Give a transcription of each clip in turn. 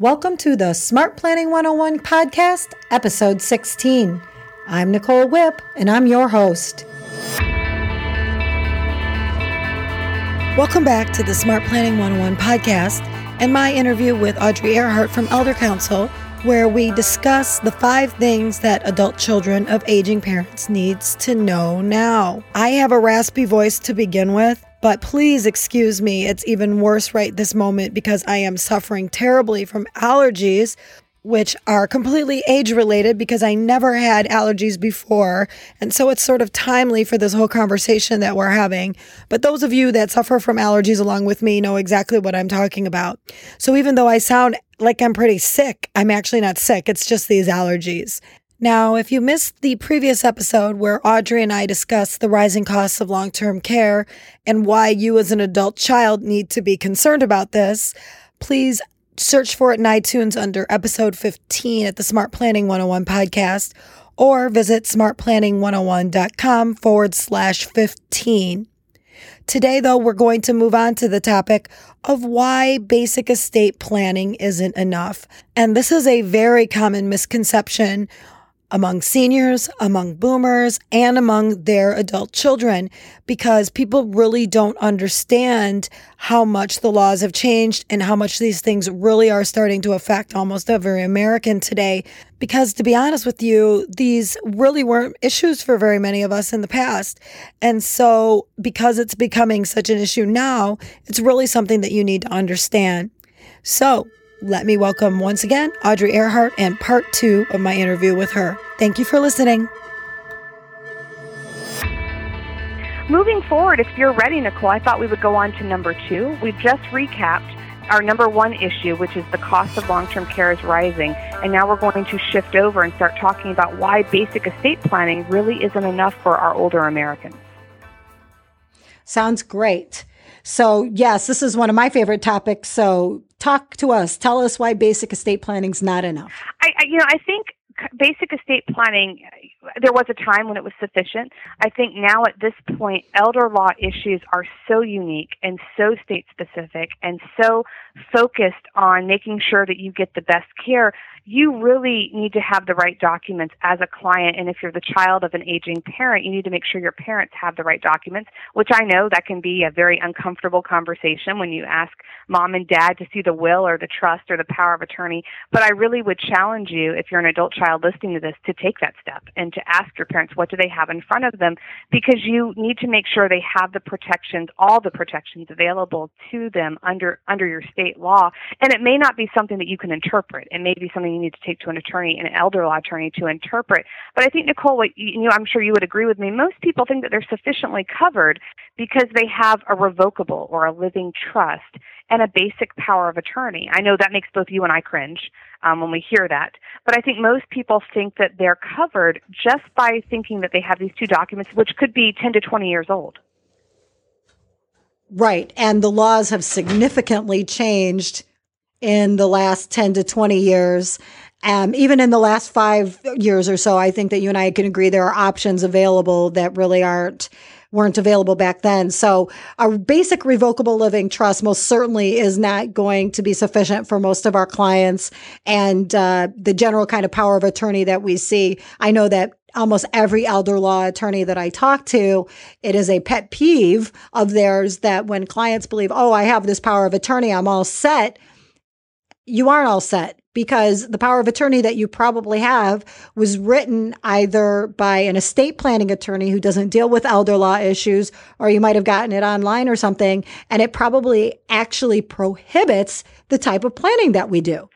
Welcome to the Smart Planning 101 podcast, episode 16. I'm Nicole Whipp, and I'm your host. Welcome back to the Smart Planning 101 podcast and my interview with Audrey Ehrhardt from ElderCounsel, where we discuss the five things that adult children of aging parents needs to know now. I have a raspy voice to begin with, but please excuse me, it's even worse right this moment because I am suffering terribly from allergies, which are completely age related because I never had allergies before. And so it's sort of timely for this whole conversation that we're having. But those of you that suffer from allergies along with me know exactly what I'm talking about. So even though I sound like I'm pretty sick, I'm actually not sick. It's just these allergies. Now, if you missed the previous episode where Audrey and I discussed the rising costs of long term care and why you as an adult child need to be concerned about this, please search for it in iTunes under episode 15 at the Smart Planning 101 podcast or visit smartplanning101.com forward slash 15. Today, though, we're going to move on to the topic of why basic estate planning isn't enough. And this is a very common misconception among seniors, among boomers, and among their adult children because people really don't understand how much the laws have changed and how much these things really are starting to affect almost every American today. Because to be honest with you, these really weren't issues for very many of us in the past. And so, because it's becoming such an issue now, it's really something that you need to understand. So, let me welcome once again Audrey Ehrhardt and part two of my interview with her. Thank you for listening. Moving forward, if you're ready, Nicole, I thought we would go on to number two. We just recapped our number one issue, which is the cost of long term care is rising. And now we're going to shift over and start talking about why basic estate planning really isn't enough for our older Americans. Sounds great. So, yes, this is one of my favorite topics. So, talk to us. Tell us why basic estate planning is not enough. I, I, you know, I think basic estate planning there was a time when it was sufficient i think now at this point elder law issues are so unique and so state specific and so focused on making sure that you get the best care you really need to have the right documents as a client. And if you're the child of an aging parent, you need to make sure your parents have the right documents, which I know that can be a very uncomfortable conversation when you ask mom and dad to see the will or the trust or the power of attorney. But I really would challenge you, if you're an adult child listening to this, to take that step and to ask your parents what do they have in front of them because you need to make sure they have the protections, all the protections available to them under under your state law. And it may not be something that you can interpret. It may be something you need to take to an attorney, an elder law attorney, to interpret. But I think Nicole, what you know, I'm sure you would agree with me. Most people think that they're sufficiently covered because they have a revocable or a living trust and a basic power of attorney. I know that makes both you and I cringe um, when we hear that, but I think most people think that they're covered just by thinking that they have these two documents, which could be 10 to 20 years old. Right. And the laws have significantly changed in the last 10 to 20 years. Um, even in the last five years or so, I think that you and I can agree there are options available that really aren't weren't available back then. So a basic revocable living trust most certainly is not going to be sufficient for most of our clients. And uh, the general kind of power of attorney that we see, I know that almost every elder law attorney that I talk to, it is a pet peeve of theirs that when clients believe, oh, I have this power of attorney, I'm all set you aren't all set because the power of attorney that you probably have was written either by an estate planning attorney who doesn't deal with elder law issues, or you might have gotten it online or something, and it probably actually prohibits the type of planning that we do.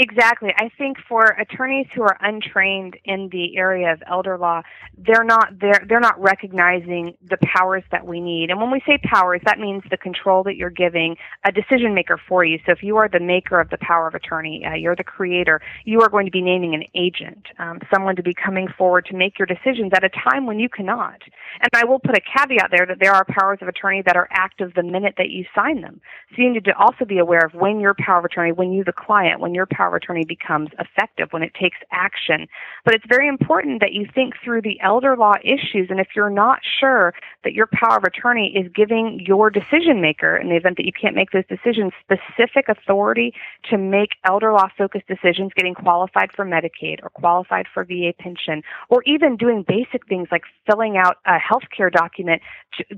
Exactly. I think for attorneys who are untrained in the area of elder law, they're not they're they're not recognizing the powers that we need. And when we say powers, that means the control that you're giving a decision maker for you. So if you are the maker of the power of attorney, uh, you're the creator, you are going to be naming an agent, um, someone to be coming forward to make your decisions at a time when you cannot. And I will put a caveat there that there are powers of attorney that are active the minute that you sign them. So you need to also be aware of when your power of attorney, when you the client, when your power of attorney becomes effective, when it takes action. But it's very important that you think through the elder law issues. And if you're not sure that your power of attorney is giving your decision maker, in the event that you can't make those decisions, specific authority to make elder law focused decisions, getting qualified for Medicaid or qualified for VA pension, or even doing basic things like filling out a healthcare document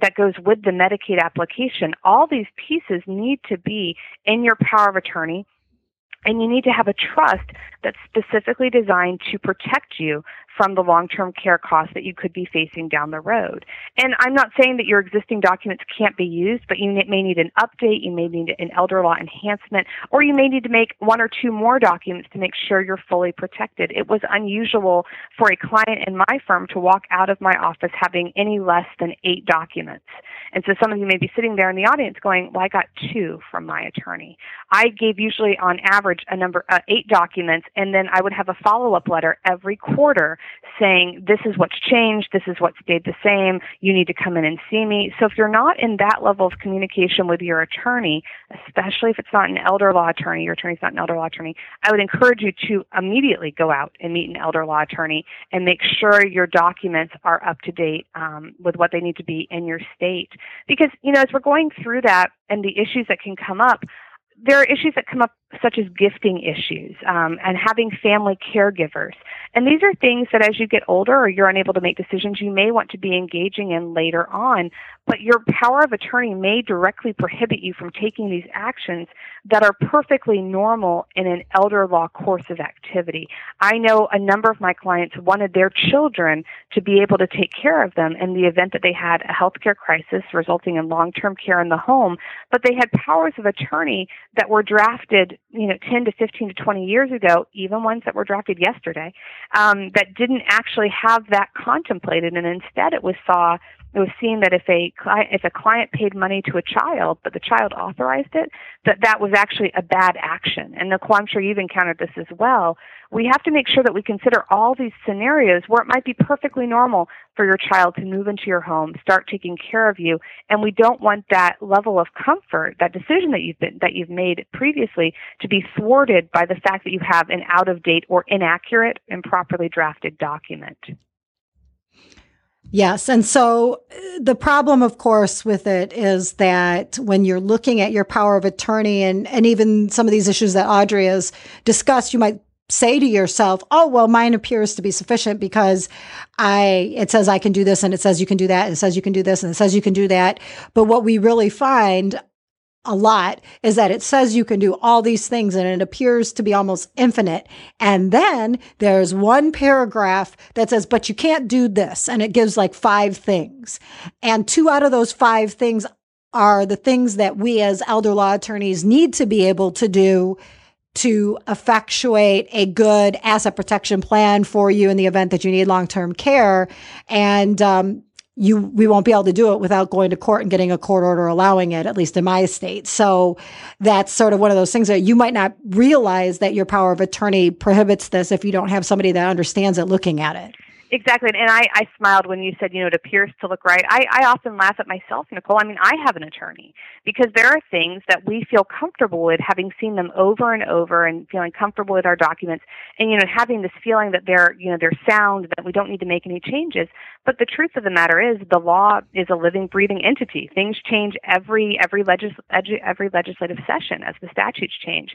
that goes with the Medicaid application, all these pieces need to be in your power of attorney and you need to have a trust that's specifically designed to protect you from the long-term care costs that you could be facing down the road. And I'm not saying that your existing documents can't be used, but you may need an update, you may need an elder law enhancement, or you may need to make one or two more documents to make sure you're fully protected. It was unusual for a client in my firm to walk out of my office having any less than eight documents. And so some of you may be sitting there in the audience going, well, I got two from my attorney. I gave usually on average a number, uh, eight documents, and then I would have a follow-up letter every quarter saying, this is what's changed, this is what stayed the same, you need to come in and see me. So if you're not in that level of communication with your attorney, especially if it's not an elder law attorney, your attorney's not an elder law attorney, I would encourage you to immediately go out and meet an elder law attorney and make sure your documents are up to date um, with what they need to be in your state. Because, you know, as we're going through that and the issues that can come up, there are issues that come up such as gifting issues um, and having family caregivers. And these are things that as you get older or you're unable to make decisions, you may want to be engaging in later on. But your power of attorney may directly prohibit you from taking these actions that are perfectly normal in an elder law course of activity. I know a number of my clients wanted their children to be able to take care of them in the event that they had a healthcare crisis resulting in long-term care in the home, but they had powers of attorney that were drafted you know 10 to 15 to 20 years ago even ones that were drafted yesterday um, that didn't actually have that contemplated and instead it was saw it was seen that if a client, if a client paid money to a child, but the child authorized it, that that was actually a bad action. And Nicole, I'm sure you've encountered this as well. We have to make sure that we consider all these scenarios where it might be perfectly normal for your child to move into your home, start taking care of you, and we don't want that level of comfort, that decision that you've been that you've made previously, to be thwarted by the fact that you have an out of date or inaccurate, improperly drafted document. Yes. And so uh, the problem, of course, with it is that when you're looking at your power of attorney and, and even some of these issues that Audrey has discussed, you might say to yourself, oh, well, mine appears to be sufficient because I, it says I can do this and it says you can do that and it says you can do this and it says you can do that. But what we really find a lot is that it says you can do all these things and it appears to be almost infinite. And then there's one paragraph that says, but you can't do this. And it gives like five things. And two out of those five things are the things that we as elder law attorneys need to be able to do to effectuate a good asset protection plan for you in the event that you need long-term care. And, um, you we won't be able to do it without going to court and getting a court order allowing it at least in my state. So that's sort of one of those things that you might not realize that your power of attorney prohibits this if you don't have somebody that understands it looking at it Exactly. And I, I smiled when you said, you know, it appears to look right. I, I often laugh at myself, Nicole. I mean, I have an attorney because there are things that we feel comfortable with having seen them over and over and feeling comfortable with our documents and, you know, having this feeling that they're, you know, they're sound, that we don't need to make any changes. But the truth of the matter is the law is a living, breathing entity. Things change every, every, legis- every legislative session as the statutes change.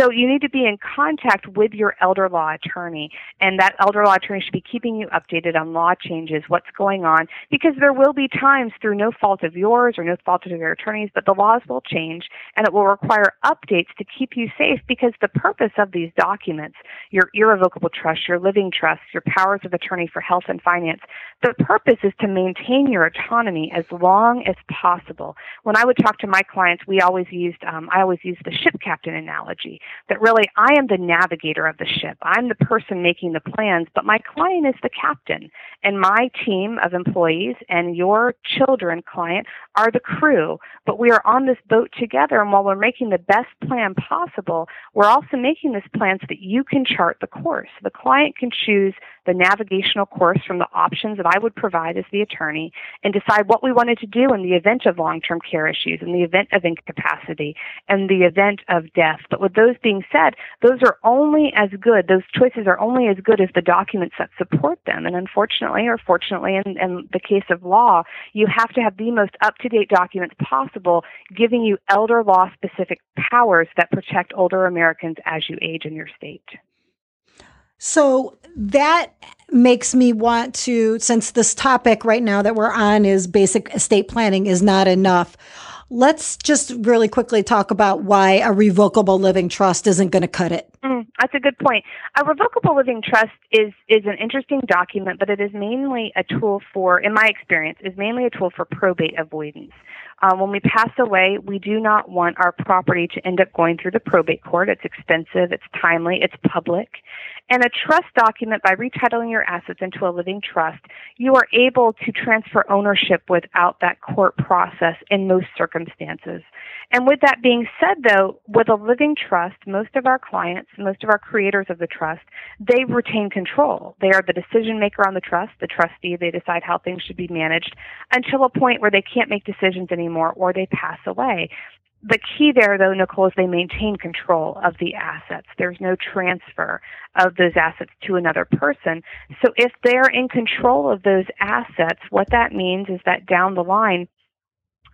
So you need to be in contact with your elder law attorney and that elder law attorney should be keeping you updated on law changes, what's going on, because there will be times through no fault of yours or no fault of your attorneys, but the laws will change and it will require updates to keep you safe because the purpose of these documents, your irrevocable trust, your living trust, your powers of attorney for health and finance, the purpose is to maintain your autonomy as long as possible. When I would talk to my clients, we always used, um, I always used the ship captain analogy that really I am the navigator of the ship. I'm the person making the plans, but my client is the captain captain. And my team of employees and your children, client, are the crew. But we are on this boat together. And while we're making the best plan possible, we're also making this plan so that you can chart the course. The client can choose the navigational course from the options that I would provide as the attorney and decide what we wanted to do in the event of long-term care issues, in the event of incapacity, and the event of death. But with those being said, those are only as good, those choices are only as good as the documents that support them. And unfortunately, or fortunately, in, in the case of law, you have to have the most up-to-date documents possible, giving you elder law specific powers that protect older Americans as you age in your state. So that makes me want to, since this topic right now that we're on is basic estate planning is not enough. Let's just really quickly talk about why a revocable living trust isn't going to cut it. Mm, that's a good point. A revocable living trust is is an interesting document, but it is mainly a tool for, in my experience, is mainly a tool for probate avoidance. Uh, when we pass away, we do not want our property to end up going through the probate court. It's expensive, it's timely, it's public. And a trust document, by retitling your assets into a living trust, you are able to transfer ownership without that court process in most circumstances. And with that being said, though, with a living trust, most of our clients, most of our creators of the trust, they retain control. They are the decision maker on the trust, the trustee. They decide how things should be managed until a point where they can't make decisions anymore or they pass away the key there, though, Nicole, is they maintain control of the assets. There's no transfer of those assets to another person. So if they're in control of those assets, what that means is that down the line,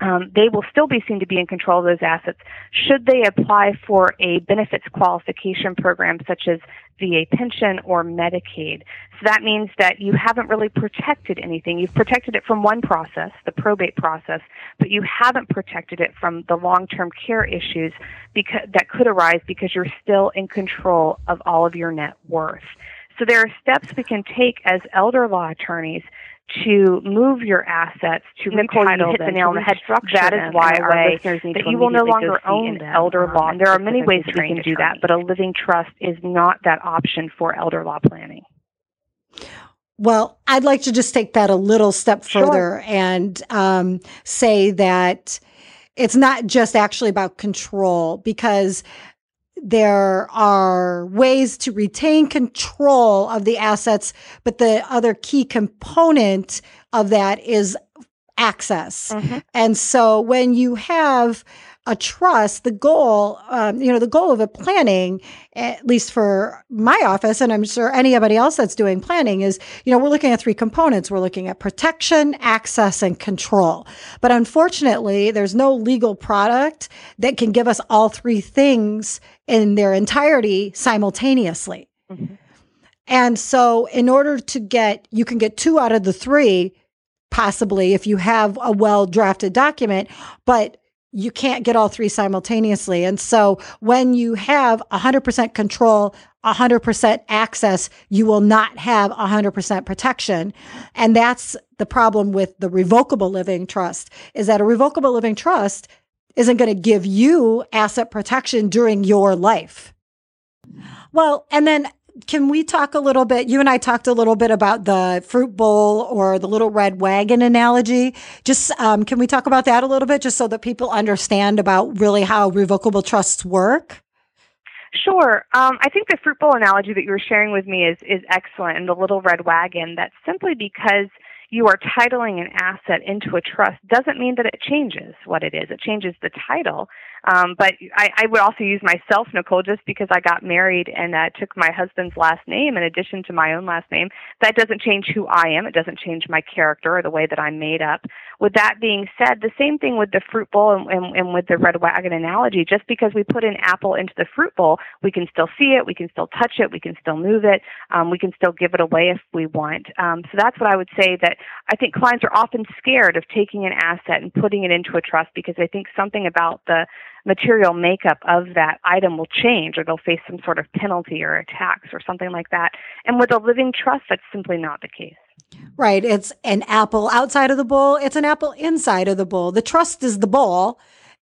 um, they will still be seen to be in control of those assets should they apply for a benefits qualification program such as VA pension or Medicaid. So that means that you haven't really protected anything. You've protected it from one process, the probate process, but you haven't protected it from the long-term care issues because, that could arise because you're still in control of all of your net worth. So there are steps we can take as elder law attorneys to move your assets to Nicole, you hit the nail on the head. That is why our listeners need that you will no longer own elder law. And there are many ways that we can do that, but a living trust is not that option for elder law planning. Well, I'd like to just take that a little step further sure. and um, say that it's not just actually about control because there are ways to retain control of the assets, but the other key component of that is access. Mm-hmm. And so when you have a trust, the goal, um, you know, the goal of a planning, at least for my office, and I'm sure anybody else that's doing planning is, you know, we're looking at three components. We're looking at protection, access, and control. But unfortunately, there's no legal product that can give us all three things in their entirety simultaneously. Mm-hmm. And so, in order to get, you can get two out of the three, possibly if you have a well drafted document, but you can't get all three simultaneously. And so when you have 100% control, 100% access, you will not have 100% protection. And that's the problem with the revocable living trust is that a revocable living trust isn't going to give you asset protection during your life. Well, and then can we talk a little bit? You and I talked a little bit about the fruit bowl or the little red wagon analogy. Just um, can we talk about that a little bit, just so that people understand about really how revocable trusts work? Sure. Um, I think the fruit bowl analogy that you were sharing with me is is excellent, and the little red wagon. That's simply because you are titling an asset into a trust doesn't mean that it changes what it is. It changes the title, um, but I, I would also use myself, Nicole, just because I got married and uh, took my husband's last name in addition to my own last name. That doesn't change who I am. It doesn't change my character or the way that I'm made up. With that being said, the same thing with the fruit bowl and, and, and with the red wagon analogy. Just because we put an apple into the fruit bowl, we can still see it, we can still touch it, we can still move it, um, we can still give it away if we want. Um, so that's what I would say that I think clients are often scared of taking an asset and putting it into a trust because they think something about the material makeup of that item will change or they'll face some sort of penalty or a tax or something like that. And with a living trust, that's simply not the case. Right. It's an apple outside of the bowl, it's an apple inside of the bowl. The trust is the bowl.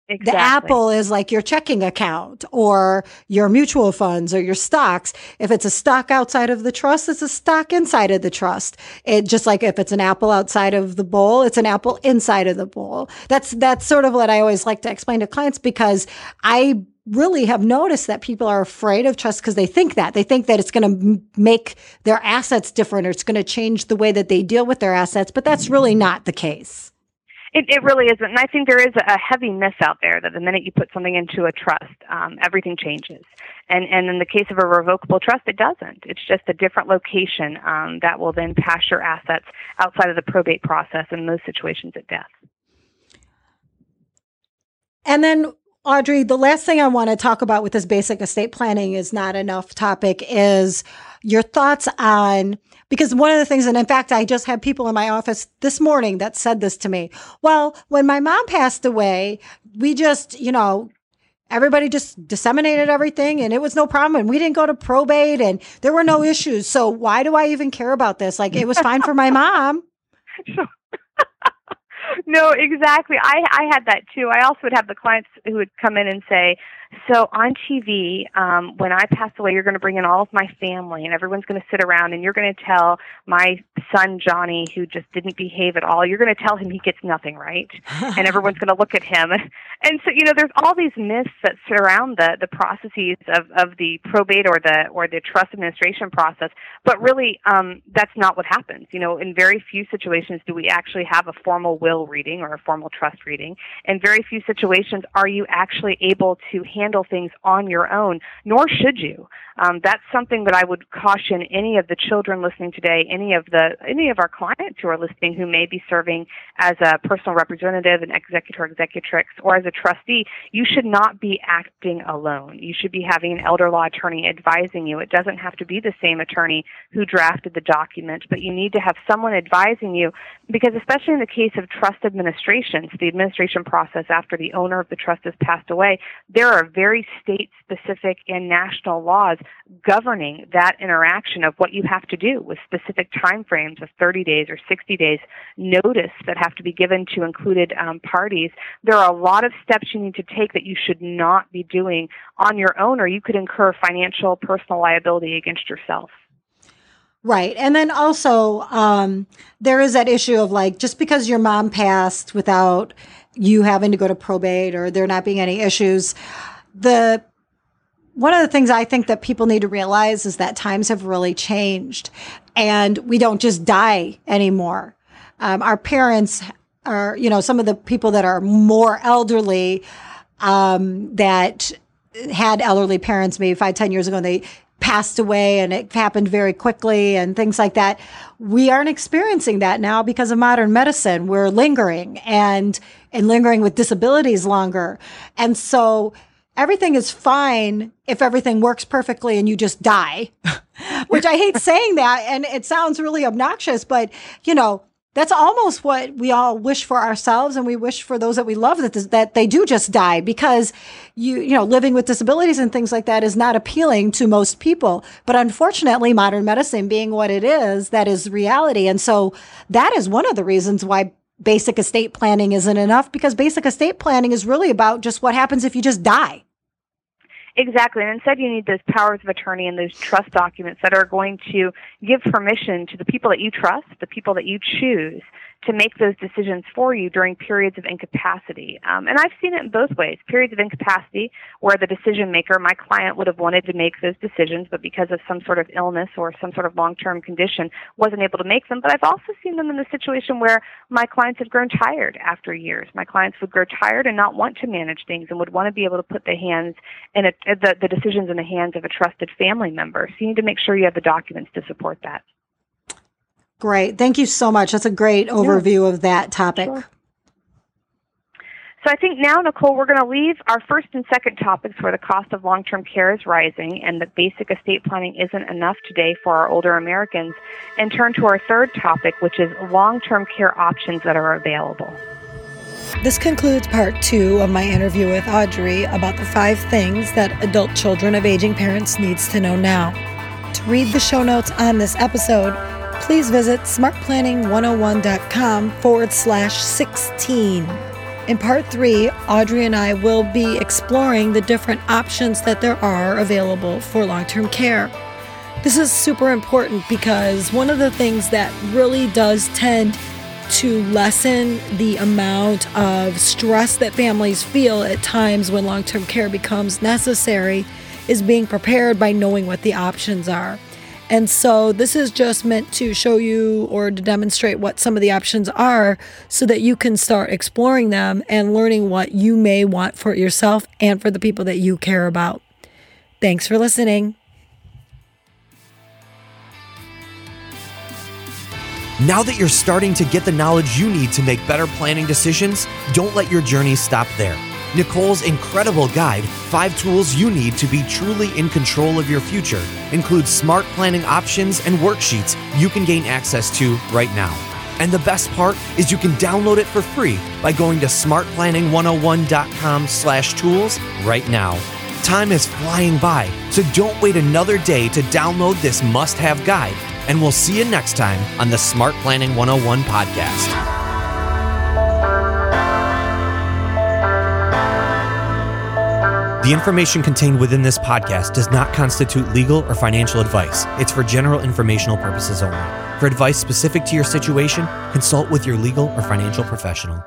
Exactly. The apple is like your checking account or your mutual funds or your stocks. If it's a stock outside of the trust, it's a stock inside of the trust. It just like if it's an apple outside of the bowl, it's an apple inside of the bowl. That's, that's sort of what I always like to explain to clients because I really have noticed that people are afraid of trust because they think that they think that it's going to make their assets different or it's going to change the way that they deal with their assets, but that's really not the case. It, it really isn't. And I think there is a heavy myth out there that the minute you put something into a trust, um, everything changes. And, and in the case of a revocable trust, it doesn't. It's just a different location um, that will then pass your assets outside of the probate process in most situations at death. And then Audrey, the last thing I want to talk about with this basic estate planning is not enough topic is your thoughts on because one of the things, and in fact, I just had people in my office this morning that said this to me. Well, when my mom passed away, we just, you know, everybody just disseminated everything and it was no problem. And we didn't go to probate and there were no mm-hmm. issues. So why do I even care about this? Like it was fine for my mom. no, exactly. I I had that too. I also would have the clients who would come in and say, so on TV, um, when I pass away, you're going to bring in all of my family, and everyone's going to sit around, and you're going to tell my son Johnny, who just didn't behave at all, you're going to tell him he gets nothing right, and everyone's going to look at him. And so, you know, there's all these myths that surround the the processes of of the probate or the or the trust administration process, but really, um, that's not what happens. You know, in very few situations do we actually have a formal will reading or a formal trust reading. In very few situations are you actually able to handle things on your own, nor should you. Um, that's something that I would caution any of the children listening today, any of the any of our clients who are listening who may be serving as a personal representative, an executor, executrix, or as a trustee. You should not be acting alone. You should be having an elder law attorney advising you. It doesn't have to be the same attorney who drafted the document, but you need to have someone advising you because, especially in the case of trust administrations, the administration process after the owner of the trust has passed away, there are very state specific and national laws governing that interaction of what you have to do with specific time frames of 30 days or 60 days notice that have to be given to included um, parties. There are a lot of steps you need to take that you should not be doing on your own, or you could incur financial personal liability against yourself. Right. And then also, um, there is that issue of like, just because your mom passed without you having to go to probate or there not being any issues, the one of the things I think that people need to realize is that times have really changed and we don't just die anymore. Um, our parents are, you know, some of the people that are more elderly, um, that had elderly parents maybe five, ten years ago, and they passed away and it happened very quickly and things like that. We aren't experiencing that now because of modern medicine. We're lingering and, and lingering with disabilities longer. And so everything is fine if everything works perfectly and you just die, which I hate saying that. And it sounds really obnoxious, but you know, that's almost what we all wish for ourselves and we wish for those that we love that, that they do just die because you, you know, living with disabilities and things like that is not appealing to most people. But unfortunately, modern medicine being what it is, that is reality. And so that is one of the reasons why basic estate planning isn't enough because basic estate planning is really about just what happens if you just die. Exactly. And instead, you need those powers of attorney and those trust documents that are going to give permission to the people that you trust, the people that you choose, to make those decisions for you during periods of incapacity. Um, and I've seen it in both ways. Periods of incapacity where the decision maker, my client, would have wanted to make those decisions, but because of some sort of illness or some sort of long-term condition, wasn't able to make them. But I've also seen them in the situation where my clients have grown tired after years. My clients would grow tired and not want to manage things and would want to be able to put the hands in a, the, the decisions in the hands of a trusted family member. So you need to make sure you have the documents to support that. Great. Thank you so much. That's a great overview yeah. of that topic. Sure. So I think now, Nicole, we're going to leave our first and second topics where the cost of long-term care is rising and that basic estate planning isn't enough today for our older Americans and turn to our third topic, which is long-term care options that are available. This concludes part two of my interview with Audrey about the five things that adult children of aging parents needs to know now. To read the show notes on this episode, please visit smartplanning101.com forward slash 16. In part three, Audrey and I will be exploring the different options that there are available for long term care. This is super important because one of the things that really does tend to lessen the amount of stress that families feel at times when long term care becomes necessary is being prepared by knowing what the options are. And so this is just meant to show you or to demonstrate what some of the options are so that you can start exploring them and learning what you may want for yourself and for the people that you care about. Thanks for listening. Now that you're starting to get the knowledge you need to make better planning decisions, don't let your journey stop there. Nicole's incredible guide, Five Tools You Need to Be Truly in Control of Your Future, includes smart planning options and worksheets you can gain access to right now. And the best part is you can download it for free by going to smartplanning101.com slash tools right now. Time is flying by, so don't wait another day to download this must-have guide. And we'll see you next time on the Smart Planning 101 podcast. The information contained within this podcast does not constitute legal or financial advice. It's for general informational purposes only. For advice specific to your situation, consult with your legal or financial professional.